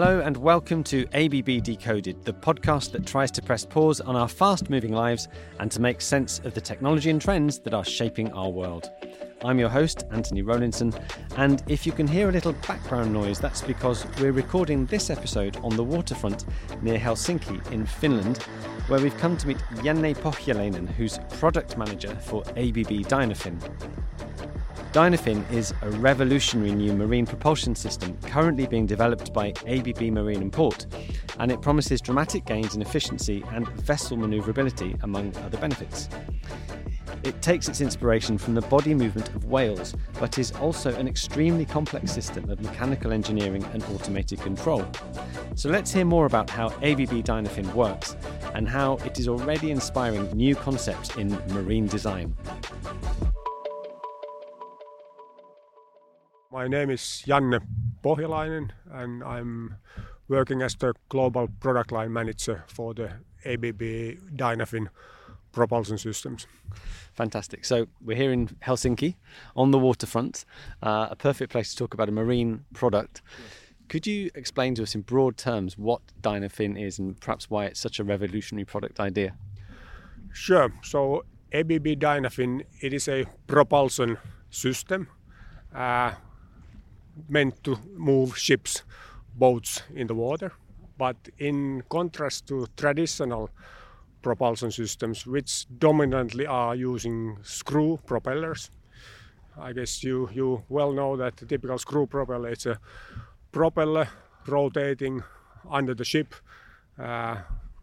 Hello and welcome to ABB Decoded, the podcast that tries to press pause on our fast moving lives and to make sense of the technology and trends that are shaping our world. I'm your host, Anthony Rowlinson, and if you can hear a little background noise, that's because we're recording this episode on the waterfront near Helsinki in Finland, where we've come to meet Janne Pohjalainen, who's product manager for ABB Dynafin. Dynafin is a revolutionary new marine propulsion system currently being developed by ABB Marine and Port, and it promises dramatic gains in efficiency and vessel manoeuvrability, among other benefits. It takes its inspiration from the body movement of whales, but is also an extremely complex system of mechanical engineering and automated control. So let's hear more about how ABB Dynafin works and how it is already inspiring new concepts in marine design. My name is Janne Pohjalainen and I'm working as the global product line manager for the ABB Dynafin propulsion systems. Fantastic. So we're here in Helsinki on the waterfront, uh, a perfect place to talk about a marine product. Could you explain to us in broad terms what Dynafin is and perhaps why it's such a revolutionary product idea? Sure. So ABB Dynafin, it is a propulsion system uh, meant to move ships, boats in the water. But in contrast to traditional propulsion systems, which dominantly are using screw propellers, I guess you, you well know that the typical screw propeller is a propeller rotating under the ship. Uh,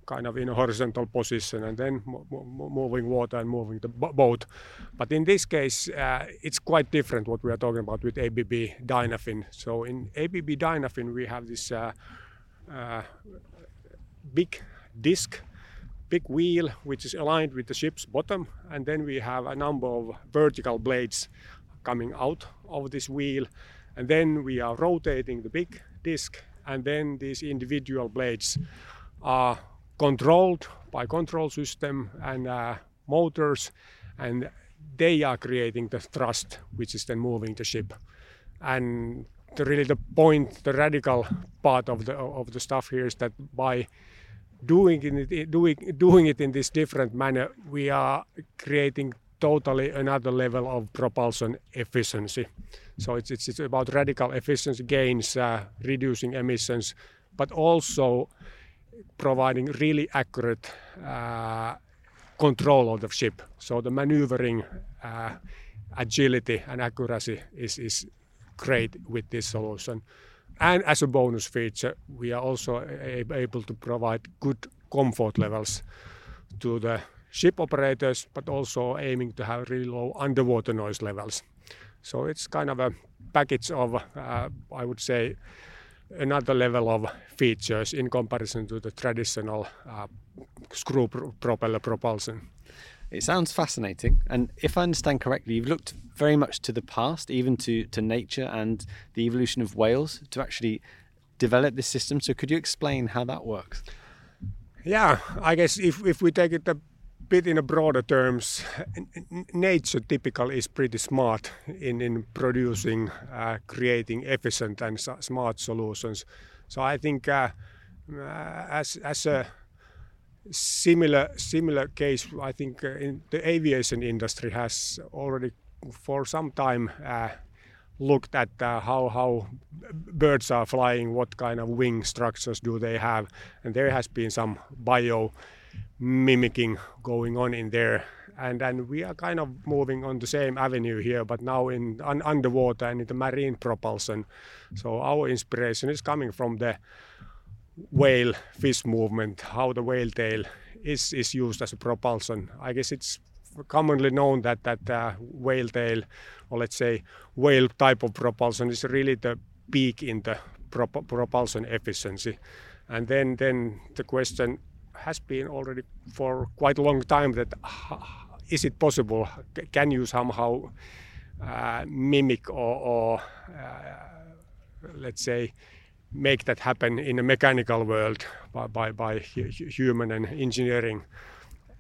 kind of in a horizontal position and then moving water and moving the boat. But in this case, uh, it's quite different what we are talking about with ABB Dynafin. So in ABB Dynafin, we have this uh, uh, big disc, big wheel, which is aligned with the ship's bottom, and then we have a number of vertical blades coming out of this wheel, and then we are rotating the big disc, and then these individual blades are controlled by control system and uh, motors and they are creating the thrust which is then moving the ship. And the, really the point the radical part of the of the stuff here is that by doing it doing doing it in this different manner we are creating totally another level of propulsion efficiency. So it's it's, it's about radical efficiency gains uh, reducing emissions but also providing really accurate uh, control of the ship. So the maneuvering uh, agility and accuracy is, is great with this solution. And as a bonus feature, we are also able to provide good comfort levels to the ship operators, but also aiming to have really low underwater noise levels. So it's kind of a package of, uh, I would say, another level of features in comparison to the traditional uh, screw pr- propeller propulsion. It sounds fascinating, and if I understand correctly, you've looked very much to the past, even to, to nature and the evolution of whales to actually develop this system. So, could you explain how that works? Yeah, I guess if, if we take it a bit in a broader terms, nature typically is pretty smart in, in producing, uh, creating efficient and smart solutions. So I think uh, uh, as, as a similar similar case, I think uh, in the aviation industry has already for some time uh, looked at uh, how how birds are flying, what kind of wing structures do they have, and there has been some bio mimicking going on in there. And then we are kind of moving on the same avenue here, but now in un, underwater and in the marine propulsion. So our inspiration is coming from the whale fish movement, how the whale tail is, is used as a propulsion. I guess it's commonly known that that uh, whale tail, or let's say whale type of propulsion, is really the peak in the prop- propulsion efficiency. And then then the question has been already for quite a long time that uh, is it possible? Can you somehow uh, mimic or, or uh, let's say make that happen in a mechanical world by, by, by human and engineering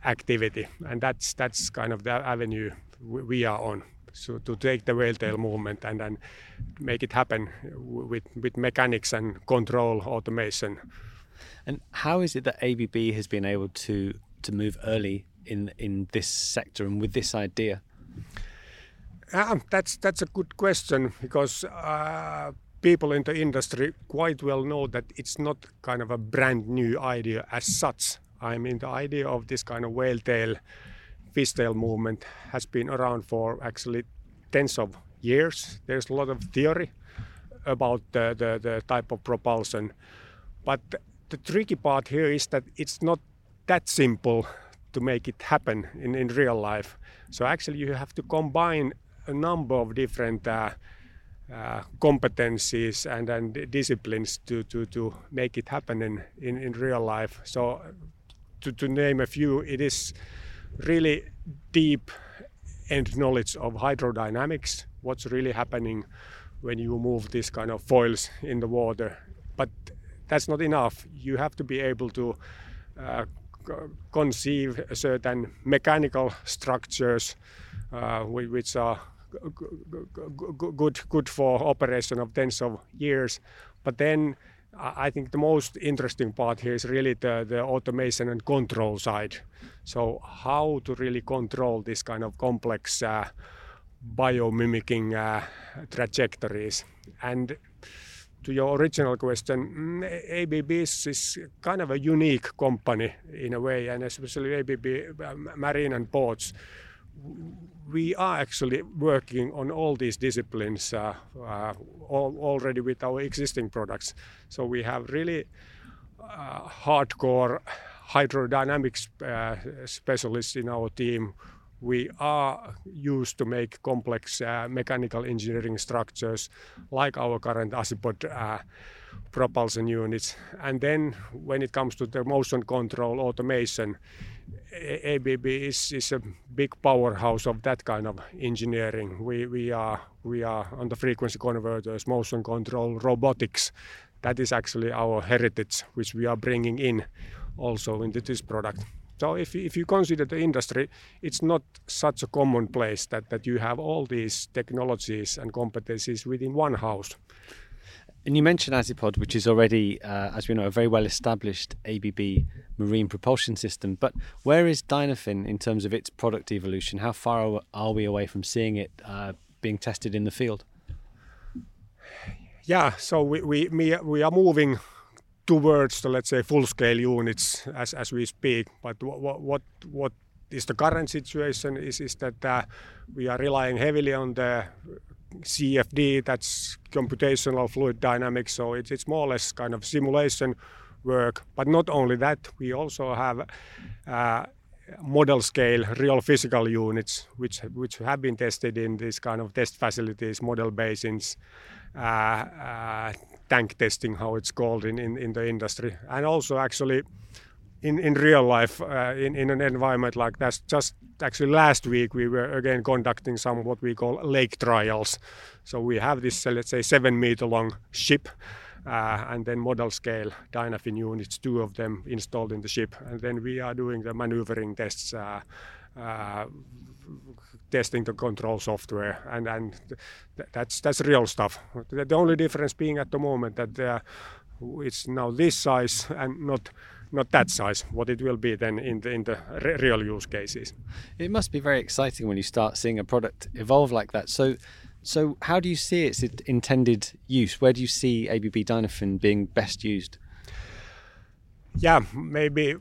activity? And that's that's kind of the avenue we are on. so to take the whale tail movement and then make it happen with, with mechanics and control automation. And how is it that ABB has been able to to move early in in this sector and with this idea? Uh, that's that's a good question because uh, people in the industry quite well know that it's not kind of a brand new idea as such. I mean, the idea of this kind of whale tail, fish tail movement has been around for actually tens of years. There's a lot of theory about the, the, the type of propulsion, but the tricky part here is that it's not that simple to make it happen in, in real life. So actually, you have to combine a number of different uh, uh, competencies and, and disciplines to, to, to make it happen in, in, in real life. So, to, to name a few, it is really deep end knowledge of hydrodynamics, what's really happening when you move these kind of foils in the water. But that's not enough. You have to be able to uh, conceive certain mechanical structures uh, which are good good for operation of tens of years. But then I think the most interesting part here is really the, the automation and control side. So how to really control this kind of complex uh, biomimicking uh, trajectories. And to your original question, mm, ABB is kind of a unique company in a way, and especially ABB uh, Marine and Ports we are actually working on all these disciplines uh, uh, all, already with our existing products. So we have really uh, hardcore hydrodynamics uh, specialists in our team. We are used to make complex uh, mechanical engineering structures like our current Azipod uh, propulsion units. And then when it comes to the motion control automation, ABB is, is a big powerhouse of that kind of engineering. We, we, are, we are on the frequency converters, motion control, robotics. That is actually our heritage, which we are bringing in also into this product. So if, if you consider the industry, it's not such a common place that, that you have all these technologies and competencies within one house. And you mentioned Azipod, which is already, uh, as we know, a very well established ABB marine propulsion system. But where is Dynafin in terms of its product evolution? How far are we away from seeing it uh, being tested in the field? Yeah, so we, we, we are moving towards the, let's say, full scale units as, we speak. But what, what, what is the current situation is, that uh, we are relying heavily on the CFD, that's computational fluid dynamics. So it's, it's more or less kind of simulation work. But not only that, we also have uh, model scale real physical units which which have been tested in these kind of test facilities, model basins, uh, uh, tank testing, how it's called in, in, in the industry, and also actually in, in real life uh, in, in an environment like that. Just actually last week we were again conducting some what we call lake trials. So we have this let's say seven meter long ship. Uh, and then model scale Dynafin units, two of them installed in the ship, and then we are doing the maneuvering tests, uh, uh, testing the control software, and and th- that's that's real stuff. The, the, only difference being at the moment that it's now this size and not not that size, what it will be then in the, in the re- real use cases. It must be very exciting when you start seeing a product evolve like that. So, so how do you see its intended use? Where do you see ABB Dynafin being best used? Yeah, maybe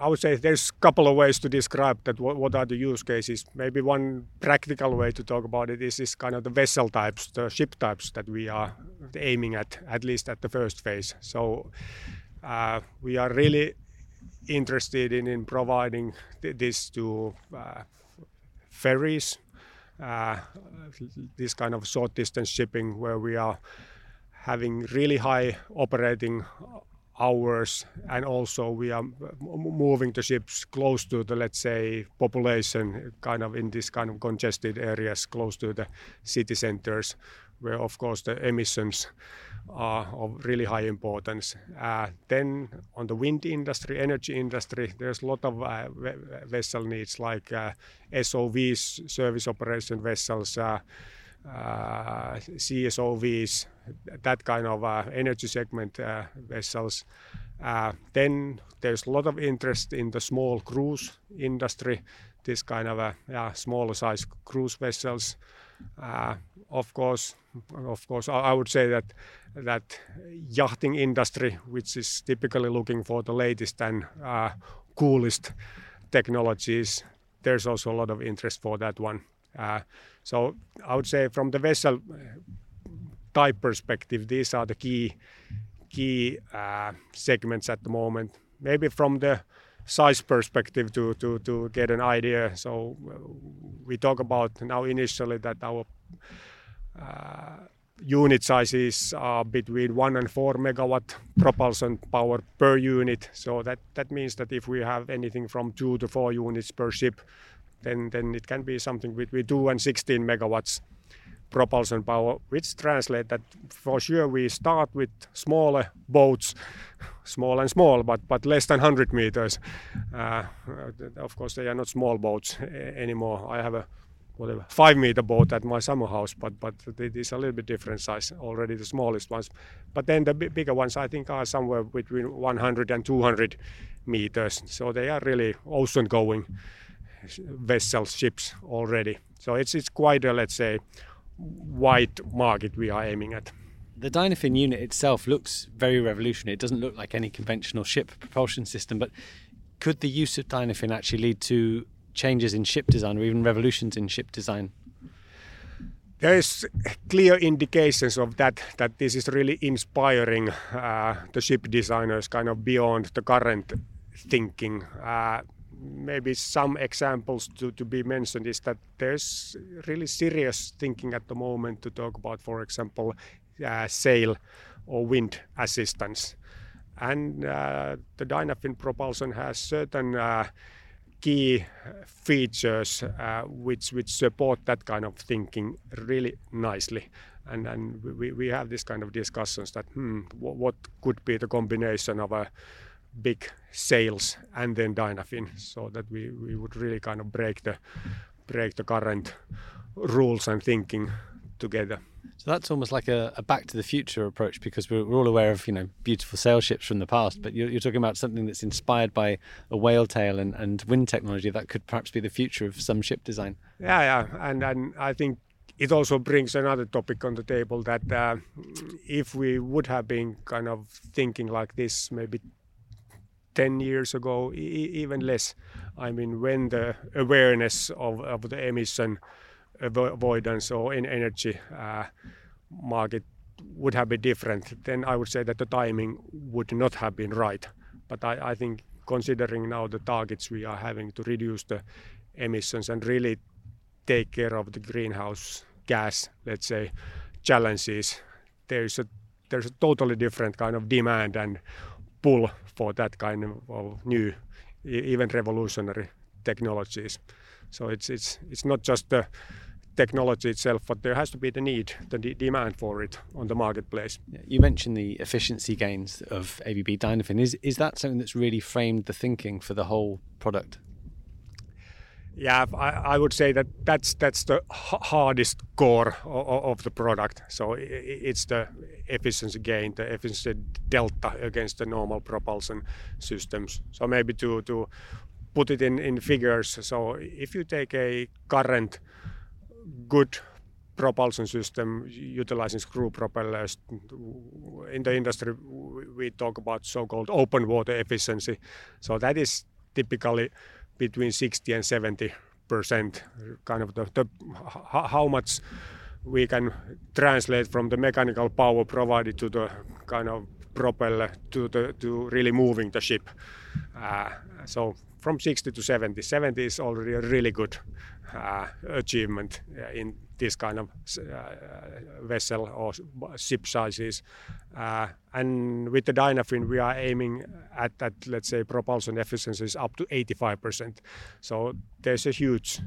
I would say there's a couple of ways to describe that. What, are the use cases? Maybe one practical way to talk about it is, kind of the vessel types, the ship types that we are aiming at, at least at the first phase. So uh, we are really interested in, in providing th- this to uh, ferries, Uh, this kind of short distance shipping where we are having really high operating hours and also we are moving the ships close to the let's say population kind of in this kind of congested areas close to the city centers where of course the emissions are of really high importance. Uh, then on the wind industry, energy industry, there's a lot of uh, vessel needs like uh, SOVs, service operation vessels, uh, uh, CSOVs, that kind of uh, energy segment vessels. then there's a lot of interest in the small cruise industry, this kind of yeah, smaller size cruise vessels. of course, of course, I would say that that yachting industry, which is typically looking for the latest and uh, coolest technologies, there's also a lot of interest for that one. Uh, so I would say from the vessel type perspective, these are the key key uh, segments at the moment. Maybe from the size perspective to, to, to get an idea. So we talk about now initially that our uh, unit sizes are between 1 and 4 megawatt propulsion power per unit. So that, that means that if we have anything from 2 to 4 units per ship, then, then it can be something between 2 and 16 megawatts propulsion power, which translates that for sure we start with smaller boats, small and small, but, but less than 100 meters. Uh, of course, they are not small boats anymore. I have a whatever five meter boat at my summer house, but but it is a little bit different size already, the smallest ones. But then the bigger ones I think are somewhere between 100 and 200 meters, so they are really ocean-going vessels, ships already. So it's it's quite a let's say wide market we are aiming at. The Dynafin unit itself looks very revolutionary. It doesn't look like any conventional ship propulsion system, but could the use of Dynafin actually lead to changes in ship design or even revolutions in ship design? There is clear indications of that that this is really inspiring uh, the ship designers kind of beyond the current thinking. Uh, maybe some examples to, to be mentioned is that there's really serious thinking at the moment to talk about, for example, uh, sail or wind assistance. And uh, the Dynafin propulsion has certain uh, key features uh, which which support that kind of thinking really nicely. And and we, we have this kind of discussions that hmm, what, what could be the combination of a big sails and then Dynafin, so that we, we would really kind of break the break the current rules and thinking together. So that's almost like a, a, back to the future approach because we're, we're, all aware of you know beautiful sail ships from the past, but you're, you're, talking about something that's inspired by a whale tail and, and wind technology that could perhaps be the future of some ship design. Yeah, yeah, and and I think it also brings another topic on the table that uh, if we would have been kind of thinking like this maybe 10 years ago, e- even less. I mean, when the awareness of, of the emission avoidance or in energy uh, market would have been different, then I would say that the timing would not have been right. But I, I think considering now the targets we are having to reduce the emissions and really take care of the greenhouse gas, let's say, challenges, there's a there's a totally different kind of demand and pull for that kind of new, even revolutionary technologies. So it's it's it's not just the technology itself, but there has to be the need, the de- demand for it on the marketplace. You mentioned the efficiency gains of ABB Dynafin. Is is that something that's really framed the thinking for the whole product? Yeah, I, I would say that that's that's the hardest core of, of the product. So it's the efficiency gain, the efficiency delta against the normal propulsion systems. So maybe to to put it in, in figures. So if you take a current good propulsion system utilizing screw propellers. In the industry, we talk about so-called open water efficiency. So that is typically between 60 and 70 percent, kind of the, the how much we can translate from the mechanical power provided to the kind of propeller to the to really moving the ship. Uh, so from 60 to 70, 70 is already a really good uh, achievement in this kind of uh, vessel or ship sizes. Uh, and with the Dynafin, we are aiming at that, let's say, propulsion efficiencies up to 85%. So there's a huge,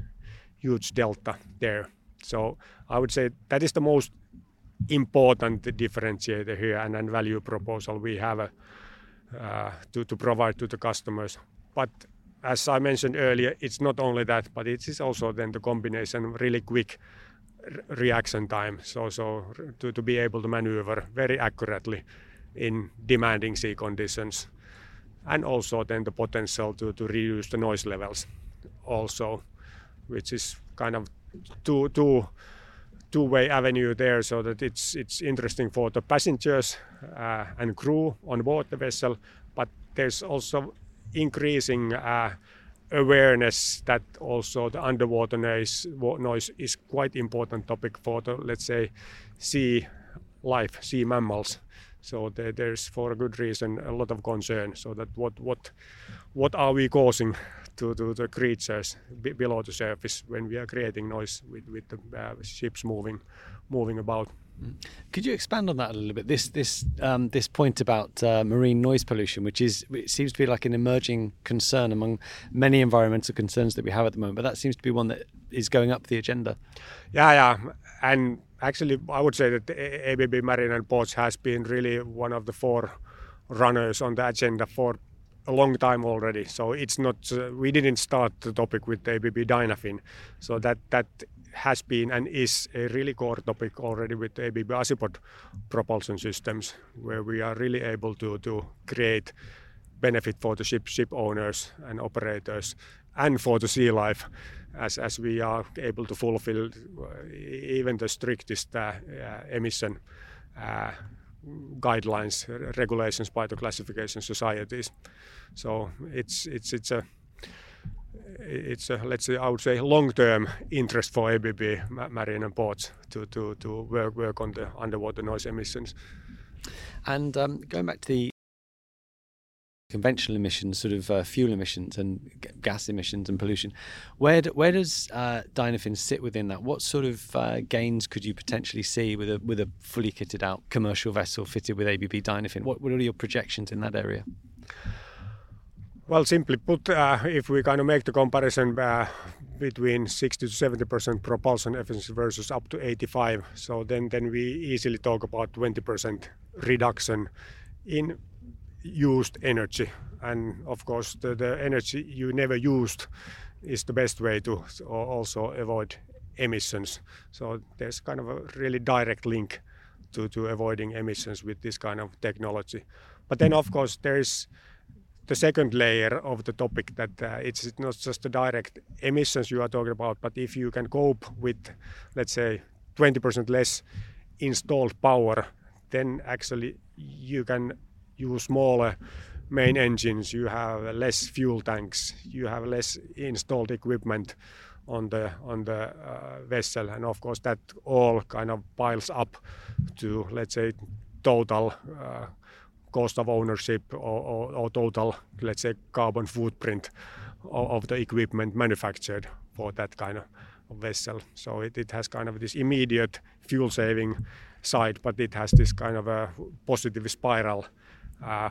huge delta there. So I would say that is the most important differentiator here and, and value proposal we have uh, to, to provide to the customers. But as I mentioned earlier, it's not only that, but it is also then the combination really quick reaction time. So, so to, to be able to maneuver very accurately in demanding sea conditions, and also then the potential to, to reduce the noise levels, also, which is kind of two two two way avenue there, so that it's it's interesting for the passengers uh, and crew on board the vessel, but there's also increasing uh, awareness that also the underwater noise, noise is quite important topic for the let's say sea life, sea mammals. So there, there's for a good reason a lot of concern. So that what what what are we causing to, to the creatures b- below the surface when we are creating noise with with the uh, ships moving moving about? Could you expand on that a little bit? This this um, this point about uh, marine noise pollution, which is it seems to be like an emerging concern among many environmental concerns that we have at the moment, but that seems to be one that is going up the agenda. Yeah, yeah, and actually, I would say that ABB Marine and Ports has been really one of the four runners on the agenda for a long time already. So it's not uh, we didn't start the topic with ABB Dynafin. So that that has been and is a really core topic already with ABB Azipod propulsion systems, where we are really able to, to create benefit for the ship, ship owners and operators and for the sea life as, we are able to fulfill uh, even the strictest uh, uh, emission guidelines, regulations by the classification societies. So it's, it's, it's a it's a, let's say I would say long-term interest for ABB Marine and Ports to, to, to work, work on the underwater noise emissions. And um, going back to the conventional emissions, sort of uh, fuel emissions and g- gas emissions and pollution, where do, where does uh, Dynafin sit within that? What sort of uh, gains could you potentially see with a with a fully kitted out commercial vessel fitted with ABB Dynafin? What, what are your projections in that area? Well, simply put, uh, if we kind of make the comparison uh, between 60 to 70 percent propulsion efficiency versus up to 85, so then then we easily talk about 20 percent reduction in used energy, and of course the, the energy you never used is the best way to also avoid emissions. So there's kind of a really direct link to, to avoiding emissions with this kind of technology. But then of course there is the second layer of the topic that uh, it's not just the direct emissions you are talking about, but if you can cope with, let's say, 20% less installed power, then actually you can use smaller main engines, you have less fuel tanks, you have less installed equipment on the on the uh, vessel, and of course that all kind of piles up to let's say total uh, cost of ownership or, or, or total, let's say, carbon footprint of, of, the equipment manufactured for that kind of vessel. So it, it has kind of this immediate fuel saving side, but it has this kind of a positive spiral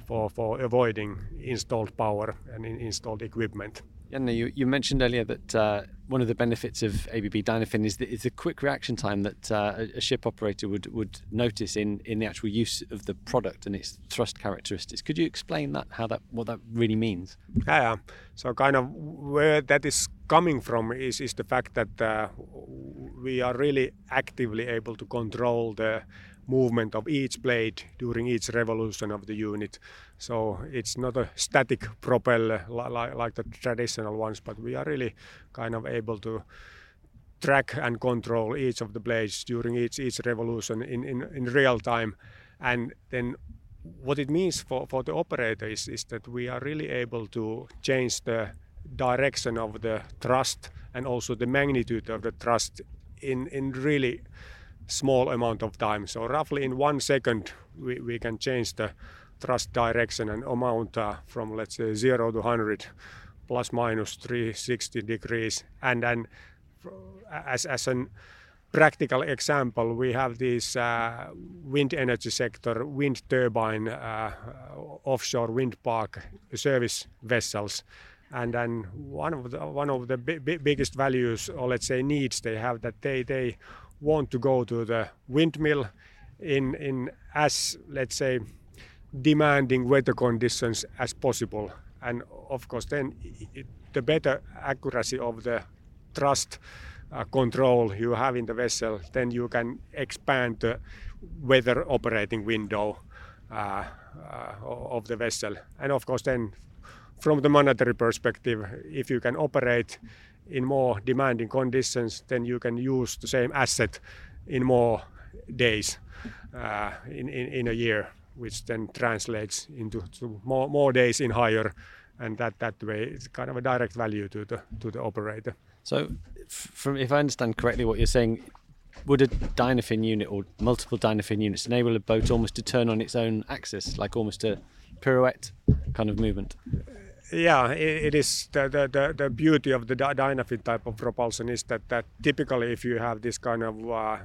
for, for avoiding installed power and in installed equipment. Janne, you, you mentioned earlier that uh, one of the benefits of ABB Dynafin is the, is the quick reaction time that uh, a, ship operator would, would notice in, in the actual use of the product and its thrust characteristics. Could you explain that, how that, what that really means? Yeah, so kind of where that is coming from is, is the fact that uh, we are really actively able to control the movement of each blade during each revolution of the unit. So it's not a static propeller like, like the traditional ones, but we are really kind of able to track and control each of the blades during each, each revolution in, in, in real time. And then what it means for, for the operator is, is that we are really able to change the direction of the thrust and also the magnitude of the thrust in, in really small amount of time. So roughly in one second, we, we can change the thrust direction and amount uh, from let's say 0 to 100 plus minus 360 degrees and then as, as an practical example, we have this uh, wind energy sector, wind turbine, uh, offshore wind park service vessels. And then one of the, one of the biggest values, or let's say needs they have, that they, they want to go to the windmill in, in as, let's say, demanding weather conditions as possible. And of course, then it, the better accuracy of the thrust uh, control you have in the vessel, then you can expand the weather operating window uh, uh, of the vessel. And of course, then from the monetary perspective, if you can operate in more demanding conditions, then you can use the same asset in more days uh, in, in, in a year, which then translates into more, more days in higher and that that way it's kind of a direct value to the to the operator. So, from if I understand correctly, what you're saying, would a Dynafin unit or multiple Dynafin units enable a boat almost to turn on its own axis, like almost a pirouette kind of movement? Yeah, it, it is the, the, the, beauty of the Dynafin type of propulsion is that, that typically if you have this kind of uh,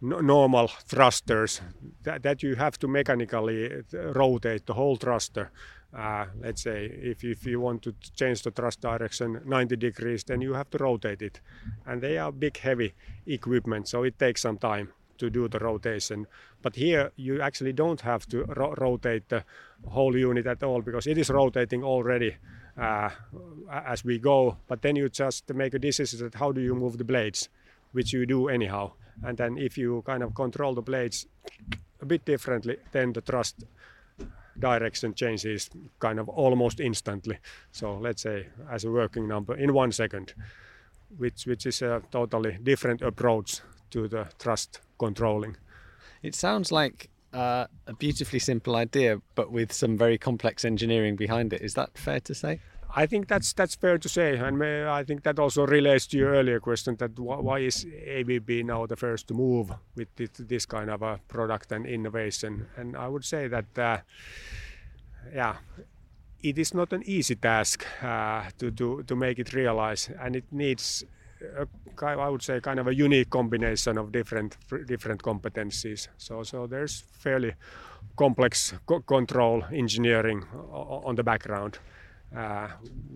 normal thrusters, that, that you have to mechanically rotate the whole thruster. Uh, let's say if, if you want to change the thrust direction 90 degrees then you have to rotate it. And they are big heavy equipment so it takes some time to do the rotation. But here you actually don't have to ro- rotate the whole unit at all because it is rotating already uh, as we go. But then you just make a decision that how do you move the blades which you do anyhow. And then if you kind of control the blades a bit differently then the thrust direction changes kind of almost instantly. So let's say as a working number in one second, which which is a totally different approach to the thrust controlling. It sounds like uh, a beautifully simple idea, but with some very complex engineering behind it. Is that fair to say? I think that's that's fair to say, and I think that also relates to your earlier question that why is ABB now the first to move with this kind of a product and innovation? And I would say that, uh, yeah, it is not an easy task uh, to, to to make it realize, and it needs. I would say kind of a unique combination of different different competencies. So so there's fairly complex co- control engineering on the background uh,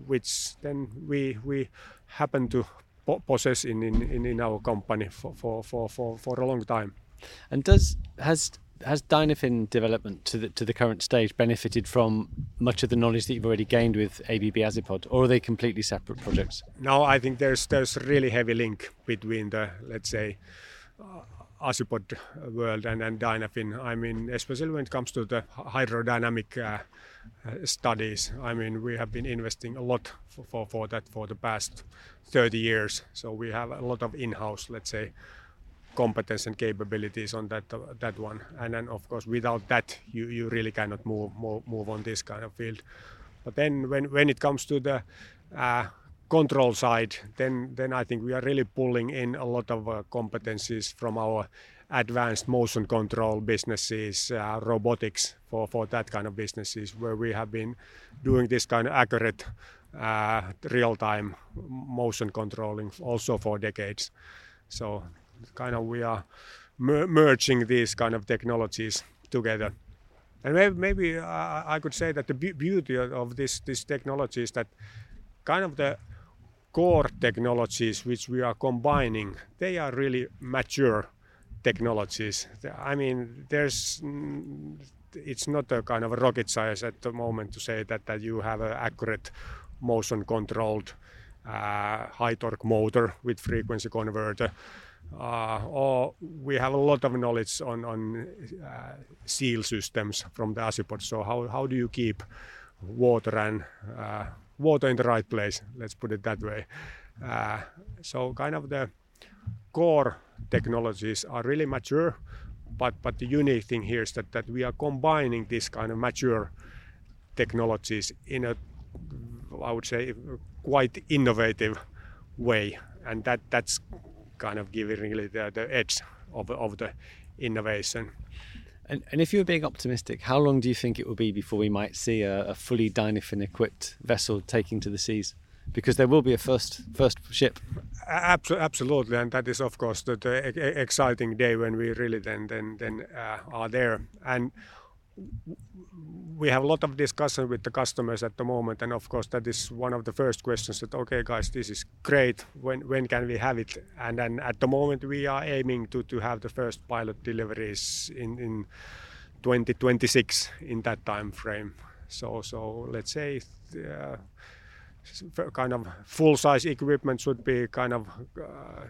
which then we we happen to po- possess in, in, in our company for, for, for, for, for a long time. And does has has Dynafin development to the to the current stage benefited from much of the knowledge that you've already gained with ABB Azipod, or are they completely separate projects? No, I think there's there's really heavy link between the let's say uh, Azipod world and, and Dynafin. I mean, especially when it comes to the hydrodynamic uh, uh, studies. I mean, we have been investing a lot for, for, for, that for the past 30 years. So we have a lot of in-house, let's say, competence and capabilities on that uh, that one. And then, of course, without that, you, you really cannot move, move move on this kind of field. But then, when when it comes to the uh, control side, then then I think we are really pulling in a lot of uh, competencies from our advanced motion control businesses, uh, robotics for, for that kind of businesses, where we have been doing this kind of accurate uh, real-time motion controlling also for decades. So kind of we are mer- merging these kind of technologies together. And maybe, maybe uh, I could say that the be- beauty of this this technology is that kind of the core technologies which we are combining, they are really mature technologies. I mean, there's it's not a kind of a rocket science at the moment to say that, that you have an accurate motion controlled uh, high torque motor with frequency converter. Uh, or we have a lot of knowledge on, on uh, seal systems from the Azipod. So how, how do you keep water and uh, water in the right place? Let's put it that way. Uh, so kind of the core technologies are really mature, but but the unique thing here is that that we are combining this kind of mature technologies in a I would say quite innovative way, and that that's kind of giving really the, the edge of of the innovation. And, and if you're being optimistic, how long do you think it will be before we might see a, a fully Dynafin equipped vessel taking to the seas? because there will be a first first ship. absolutely, and that is of course the, the, exciting day when we really then then then uh, are there and we have a lot of discussion with the customers at the moment and of course that is one of the first questions that okay guys this is great. When when can we have it? And then at the moment we are aiming to to have the first pilot deliveries in in 2026 in that time frame. So so let's say uh, kind of full size equipment should be kind of uh,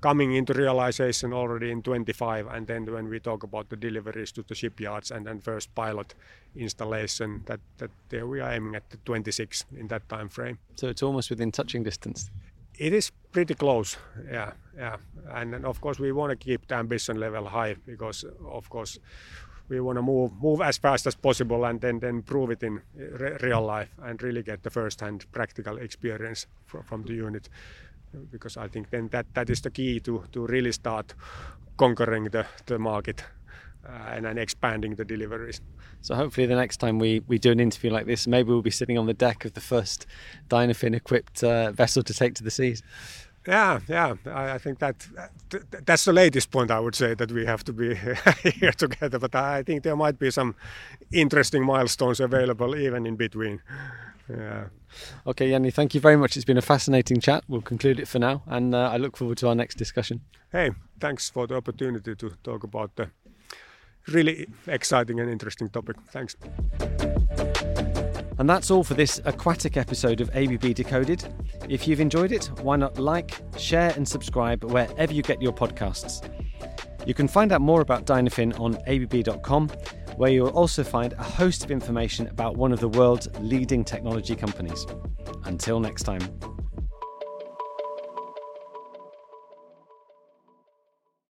coming into realization already in 25 and then when we talk about the deliveries to the shipyards and then first pilot installation that, that there we are aiming at the 26 in that time frame so it's almost within touching distance. It is pretty close yeah yeah. And, and of course we want to keep the ambition level high because of course we want to move move as fast as possible and then then prove it in re- real life and really get the first hand practical experience from, from the unit because I think then that, that is the key to, to really start conquering the, the market uh, and then expanding the deliveries. So hopefully the next time we, we do an interview like this, maybe we'll be sitting on the deck of the first Dynafin equipped uh, vessel to take to the seas. Yeah, yeah, I, I think that that's the latest point I would say that we have to be here together. But I think there might be some interesting milestones available even in between. Yeah. Okay, Janne, thank you very much. It's been a fascinating chat. We'll conclude it for now, and uh, I look forward to our next discussion. Hey, thanks for the opportunity to talk about the really exciting and interesting topic. Thanks. And that's all for this aquatic episode of ABB Decoded. If you've enjoyed it, why not like, share, and subscribe wherever you get your podcasts. You can find out more about Dynafin on abb.com where you'll also find a host of information about one of the world's leading technology companies. Until next time.